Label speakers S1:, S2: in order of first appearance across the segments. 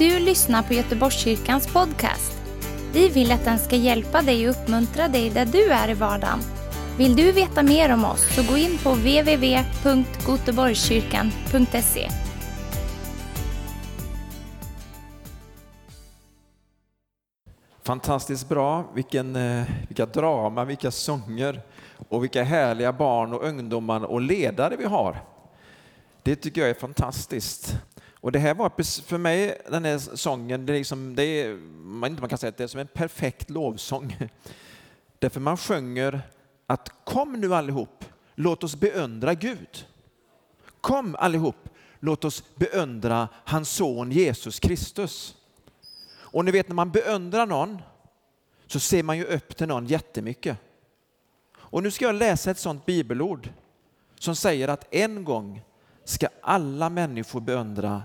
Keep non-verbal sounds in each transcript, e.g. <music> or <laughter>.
S1: du lyssnar på Göteborgskyrkans podcast. Vi vill att den ska hjälpa dig och uppmuntra dig där du är i vardagen. Vill du veta mer om oss så gå in på www.goteborgskyrkan.se.
S2: Fantastiskt bra, vilken, eh, vilka drama, vilka sånger och vilka härliga barn och ungdomar och ledare vi har. Det tycker jag är fantastiskt. Och det här var för mig, den här sången, det är, liksom, det är man, man kan säga att det är som en perfekt lovsång. <laughs> Därför man sjunger att kom nu allihop, låt oss beundra Gud. Kom allihop, låt oss beundra hans son Jesus Kristus. Och ni vet när man beundrar någon så ser man ju upp till någon jättemycket. Och nu ska jag läsa ett sådant bibelord som säger att en gång ska alla människor beundra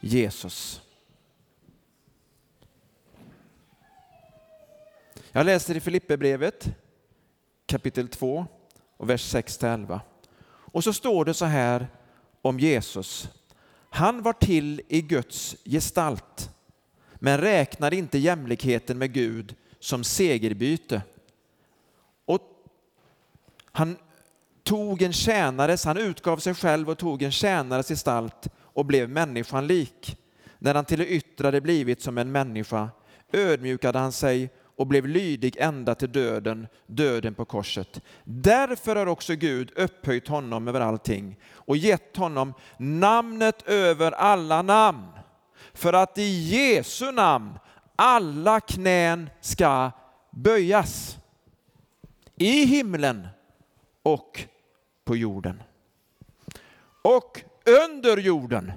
S2: Jesus. Jag läser i Filipperbrevet kapitel 2 och vers 6-11. Och så står det så här om Jesus. Han var till i Guds gestalt men räknade inte jämlikheten med Gud som segerbyte. Och han tog en tjänares, han utgav sig själv och tog en tjänares gestalt och blev människan lik. När han till det yttre hade blivit som en människa ödmjukade han sig och blev lydig ända till döden, döden på korset. Därför har också Gud upphöjt honom över allting och gett honom namnet över alla namn. För att i Jesu namn alla knän ska böjas. I himlen och på jorden. Och under jorden.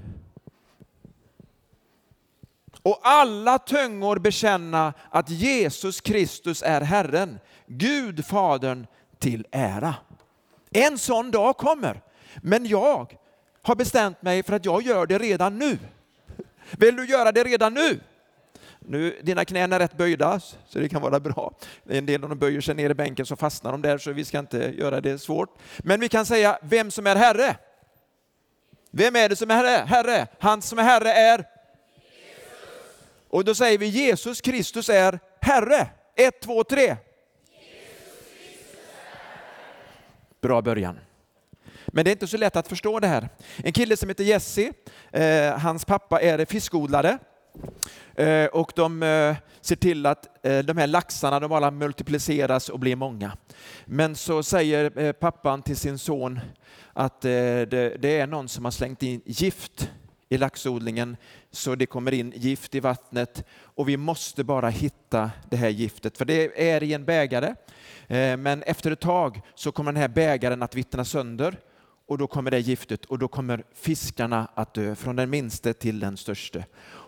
S2: Och alla tungor bekänna att Jesus Kristus är Herren, Gud Fadern till ära. En sån dag kommer, men jag har bestämt mig för att jag gör det redan nu. Vill du göra det redan nu? Nu, dina knän är rätt böjda, så det kan vara bra. En del av dem böjer sig ner i bänken så fastnar de där, så vi ska inte göra det svårt. Men vi kan säga vem som är Herre. Vem är det som är Herre? Herre. Han som är Herre är? Jesus. Och då säger vi Jesus Kristus är Herre. Ett, två, tre. Bra början. Men det är inte så lätt att förstå det här. En kille som heter Jesse, eh, hans pappa är fiskodlare. Eh, och de eh, ser till att eh, de här laxarna de bara multipliceras och blir många. Men så säger pappan till sin son att det är någon som har slängt in gift i laxodlingen så det kommer in gift i vattnet och vi måste bara hitta det här giftet för det är i en bägare. Men efter ett tag så kommer den här bägaren att vittna sönder och då kommer det giftet och då kommer fiskarna att dö från den minste till den störste.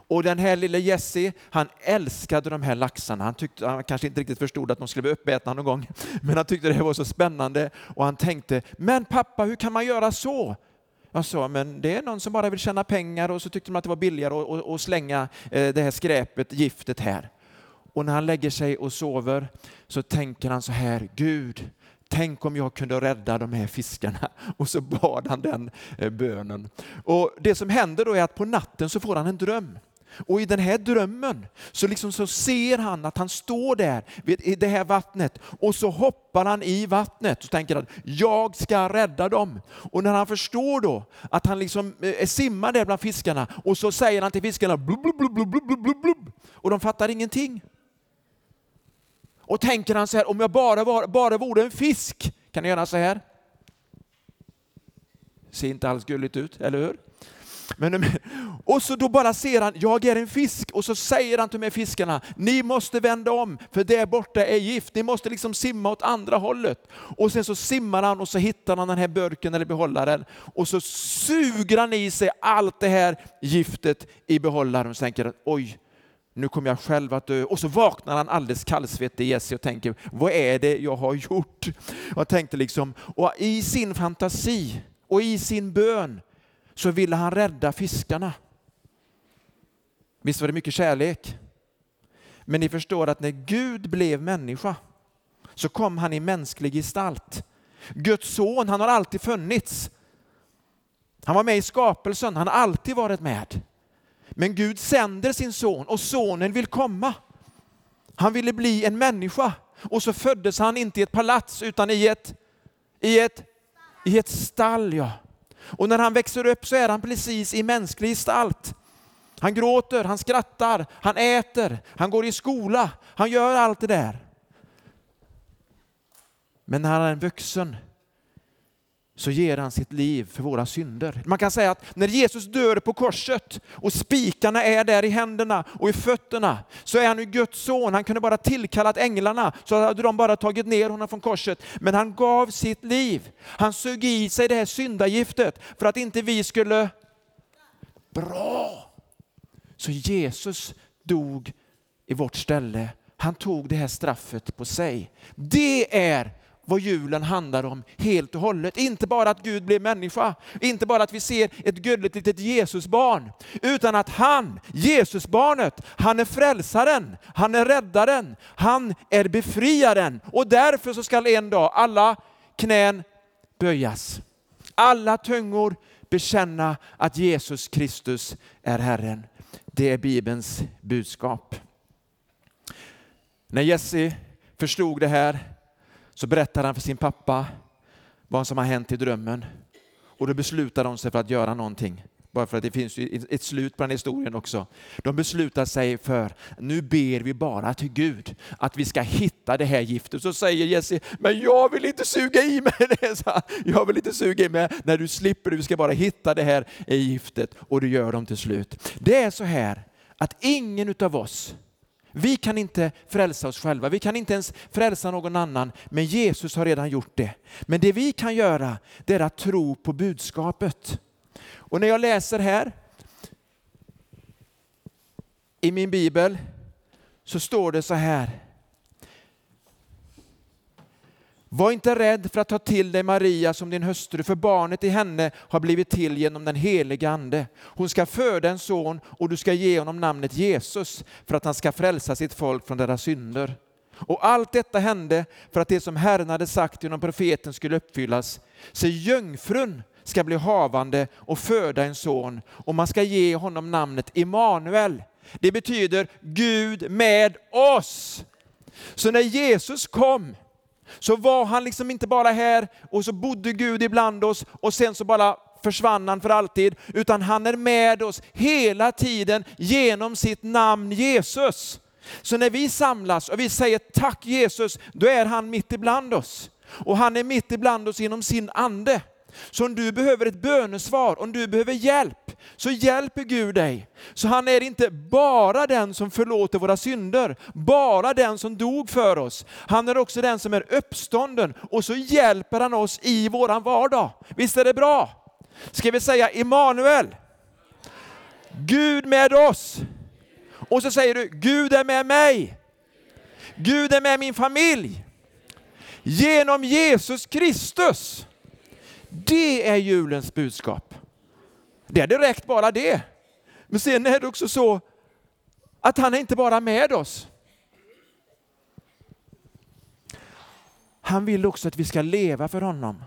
S2: Och den här lille Jesse, han älskade de här laxarna. Han, tyckte, han kanske inte riktigt förstod att de skulle bli uppätna någon gång, <laughs> men han tyckte det var så spännande och han tänkte, men pappa, hur kan man göra så? Jag sa, men det är någon som bara vill tjäna pengar och så tyckte de att det var billigare att slänga eh, det här skräpet, giftet här. Och när han lägger sig och sover så tänker han så här, Gud, tänk om jag kunde rädda de här fiskarna. <laughs> Och så bad han den eh, bönen. Och det som händer då är att på natten så får han en dröm. Och i den här drömmen så, liksom så ser han att han står där i det här vattnet och så hoppar han i vattnet och tänker att jag ska rädda dem. Och när han förstår då att han liksom eh, simmar där bland fiskarna och så säger han till fiskarna blub, blub, blub, blub, blub, blub, och de fattar ingenting. Och tänker han så här, om jag bara, var, bara vore en fisk, kan jag göra så här? Ser inte alls gulligt ut, eller hur? Men, och så då bara ser han, jag är en fisk, och så säger han till de här fiskarna, ni måste vända om, för där borta är gift, ni måste liksom simma åt andra hållet. Och sen så simmar han och så hittar han den här burken eller behållaren, och så suger han i sig allt det här giftet i behållaren och tänker, oj, nu kommer jag själv att dö. Och så vaknar han alldeles kallsvettig Jesse och tänker, vad är det jag har gjort? Jag tänkte liksom, och i sin fantasi och i sin bön så ville han rädda fiskarna. Visst var det mycket kärlek? Men ni förstår att när Gud blev människa så kom han i mänsklig gestalt. Guds son, han har alltid funnits. Han var med i skapelsen, han har alltid varit med. Men Gud sänder sin son och sonen vill komma. Han ville bli en människa och så föddes han inte i ett palats utan i ett, i ett, i ett stall. Ja. Och när han växer upp så är han precis i mänsklig gestalt. Han gråter, han skrattar, han äter, han går i skola, han gör allt det där. Men när han är en vuxen så ger han sitt liv för våra synder. Man kan säga att när Jesus dör på korset och spikarna är där i händerna och i fötterna så är han ju Guds son. Han kunde bara tillkallat änglarna så hade de bara tagit ner honom från korset. Men han gav sitt liv. Han sög i sig det här syndagiftet för att inte vi skulle... Bra! Så Jesus dog i vårt ställe. Han tog det här straffet på sig. Det är vad julen handlar om helt och hållet. Inte bara att Gud blev människa, inte bara att vi ser ett gulligt litet Jesusbarn, utan att han, Jesusbarnet, han är frälsaren, han är räddaren, han är befriaren. Och därför så skall en dag alla knän böjas. Alla tungor bekänna att Jesus Kristus är Herren. Det är Bibelns budskap. När Jesse förstod det här så berättar han för sin pappa vad som har hänt i drömmen. Och då beslutar de sig för att göra någonting. Bara för att det finns ett slut på den historien också. De beslutar sig för, nu ber vi bara till Gud att vi ska hitta det här giftet. Så säger Jesse, men jag vill inte suga i mig det. <laughs> Jag vill inte suga i mig. När du slipper, du ska bara hitta det här giftet. Och det gör de till slut. Det är så här att ingen utav oss vi kan inte frälsa oss själva, vi kan inte ens frälsa någon annan, men Jesus har redan gjort det. Men det vi kan göra, det är att tro på budskapet. Och när jag läser här i min bibel så står det så här. Var inte rädd för att ta till dig Maria som din hustru, för barnet i henne har blivit till genom den helige Ande. Hon ska föda en son och du ska ge honom namnet Jesus för att han ska frälsa sitt folk från deras synder. Och allt detta hände för att det som Herren hade sagt genom profeten skulle uppfyllas. Se, jungfrun ska bli havande och föda en son och man ska ge honom namnet Immanuel. Det betyder Gud med oss. Så när Jesus kom så var han liksom inte bara här och så bodde Gud ibland oss och sen så bara försvann han för alltid, utan han är med oss hela tiden genom sitt namn Jesus. Så när vi samlas och vi säger tack Jesus, då är han mitt ibland oss. Och han är mitt ibland oss genom sin ande. Så om du behöver ett bönesvar, om du behöver hjälp, så hjälper Gud dig. Så han är inte bara den som förlåter våra synder, bara den som dog för oss. Han är också den som är uppstånden och så hjälper han oss i våran vardag. Visst är det bra? Ska vi säga Immanuel? Gud med oss. Och så säger du, Gud är med mig. Gud är med min familj. Genom Jesus Kristus. Det är julens budskap. Det är direkt bara det. Men sen är det också så att han är inte bara med oss. Han vill också att vi ska leva för honom.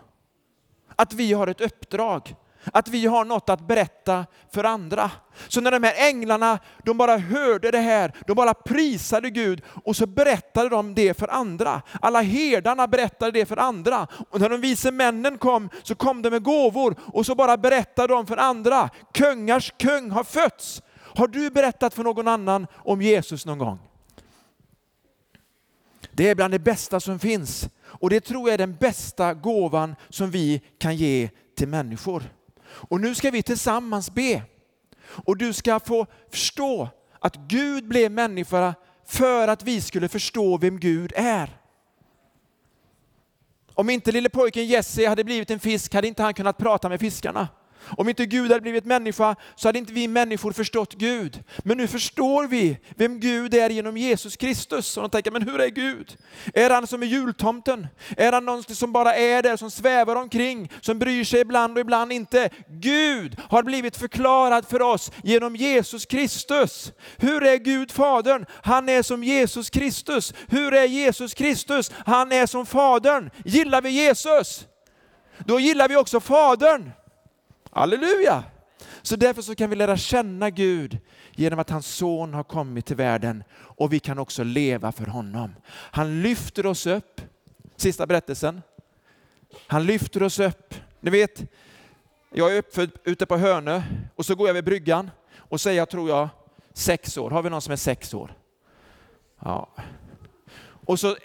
S2: Att vi har ett uppdrag. Att vi har något att berätta för andra. Så när de här änglarna, de bara hörde det här, de bara prisade Gud och så berättade de det för andra. Alla herdarna berättade det för andra. Och när de vise männen kom så kom de med gåvor och så bara berättade de för andra. Kungars kung har fötts. Har du berättat för någon annan om Jesus någon gång? Det är bland det bästa som finns. Och det tror jag är den bästa gåvan som vi kan ge till människor. Och nu ska vi tillsammans be. Och du ska få förstå att Gud blev människa för att vi skulle förstå vem Gud är. Om inte lille pojken Jesse hade blivit en fisk hade inte han kunnat prata med fiskarna. Om inte Gud hade blivit människa så hade inte vi människor förstått Gud. Men nu förstår vi vem Gud är genom Jesus Kristus. Och de tänker, men hur är Gud? Är han som är jultomten? Är han någon som bara är där, som svävar omkring, som bryr sig ibland och ibland inte? Gud har blivit förklarad för oss genom Jesus Kristus. Hur är Gud Fadern? Han är som Jesus Kristus. Hur är Jesus Kristus? Han är som Fadern. Gillar vi Jesus? Då gillar vi också Fadern. Halleluja! Så därför så kan vi lära känna Gud genom att hans son har kommit till världen och vi kan också leva för honom. Han lyfter oss upp, sista berättelsen. Han lyfter oss upp. Ni vet, jag är uppfödd ute på Hönö och så går jag vid bryggan och säger jag tror jag sex år. Har vi någon som är sex år? Ja. Och så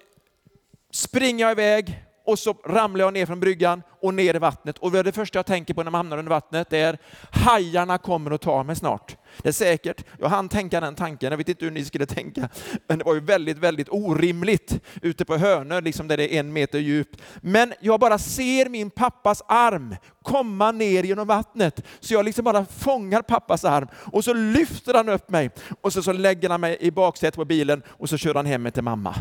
S2: springer jag iväg och så ramlar jag ner från bryggan och ner i vattnet. Och det första jag tänker på när man hamnar under vattnet är hajarna kommer att ta mig snart. Det är säkert, jag hann tänka den tanken, jag vet inte hur ni skulle tänka, men det var ju väldigt, väldigt orimligt ute på Hönö, liksom där det är en meter djupt. Men jag bara ser min pappas arm komma ner genom vattnet, så jag liksom bara fångar pappas arm och så lyfter han upp mig och så, så lägger han mig i baksätet på bilen och så kör han hem mig till mamma.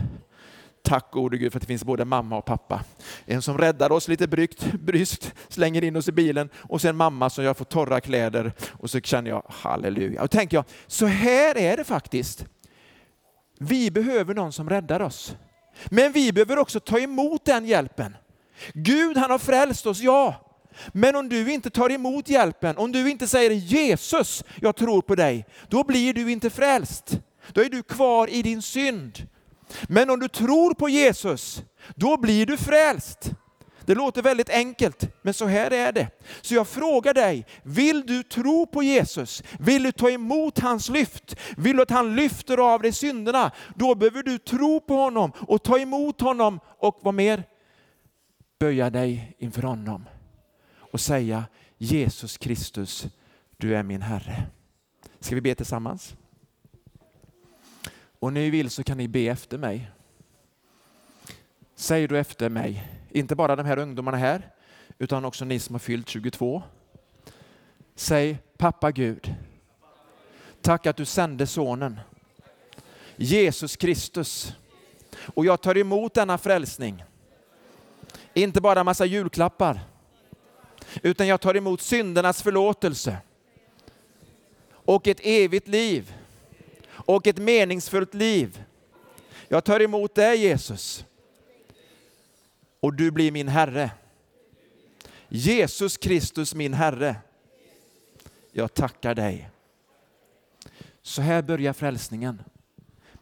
S2: Tack gode Gud för att det finns både mamma och pappa. En som räddar oss lite bryskt, bryskt, slänger in oss i bilen och sen mamma som jag får torra kläder och så känner jag halleluja. Och tänker jag, så här är det faktiskt. Vi behöver någon som räddar oss. Men vi behöver också ta emot den hjälpen. Gud han har frälst oss, ja. Men om du inte tar emot hjälpen, om du inte säger Jesus, jag tror på dig, då blir du inte frälst. Då är du kvar i din synd. Men om du tror på Jesus, då blir du frälst. Det låter väldigt enkelt, men så här är det. Så jag frågar dig, vill du tro på Jesus? Vill du ta emot hans lyft? Vill du att han lyfter av dig synderna? Då behöver du tro på honom och ta emot honom och vad mer? Böja dig inför honom och säga Jesus Kristus, du är min Herre. Ska vi be tillsammans? Och ni vill så kan ni be efter mig. Säg då efter mig, inte bara de här ungdomarna här, utan också ni som har fyllt 22. Säg pappa Gud, tack att du sände sonen Jesus Kristus. Och jag tar emot denna frälsning. Inte bara massa julklappar, utan jag tar emot syndernas förlåtelse och ett evigt liv och ett meningsfullt liv. Jag tar emot dig Jesus. Och du blir min Herre. Jesus Kristus min Herre. Jag tackar dig. Så här börjar frälsningen.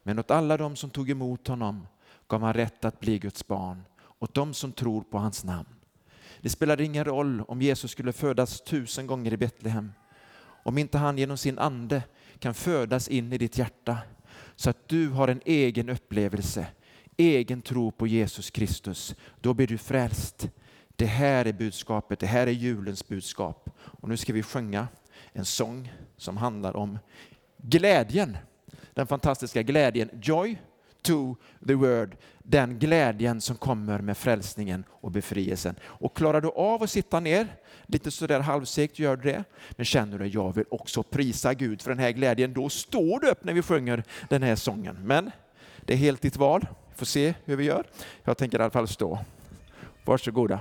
S2: Men åt alla de som tog emot honom gav han rätt att bli Guds barn, åt de som tror på hans namn. Det spelar ingen roll om Jesus skulle födas tusen gånger i Betlehem, om inte han genom sin ande kan födas in i ditt hjärta så att du har en egen upplevelse, egen tro på Jesus Kristus. Då blir du frälst. Det här är budskapet, det här är julens budskap. Och nu ska vi sjunga en sång som handlar om glädjen. Den fantastiska glädjen. Joy to the word. Den glädjen som kommer med frälsningen och befrielsen. Och klarar du av att sitta ner lite sådär halvsegt, gör du det. Men känner du att jag vill också prisa Gud för den här glädjen, då står du upp när vi sjunger den här sången. Men det är helt ditt val. Vi får se hur vi gör. Jag tänker i alla fall stå. Varsågoda.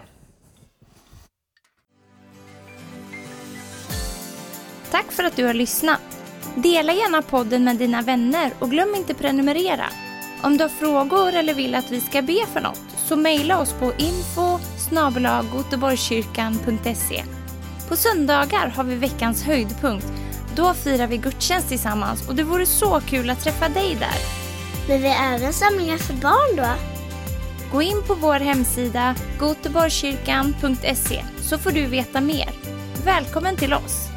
S1: Tack för att du har lyssnat. Dela gärna podden med dina vänner och glöm inte prenumerera. Om du har frågor eller vill att vi ska be för något så mejla oss på info. På söndagar har vi veckans höjdpunkt. Då firar vi gudstjänst tillsammans och det vore så kul att träffa dig där.
S3: Men vi har även samlingar för barn då?
S1: Gå in på vår hemsida goteborgskyrkan.se så får du veta mer. Välkommen till oss!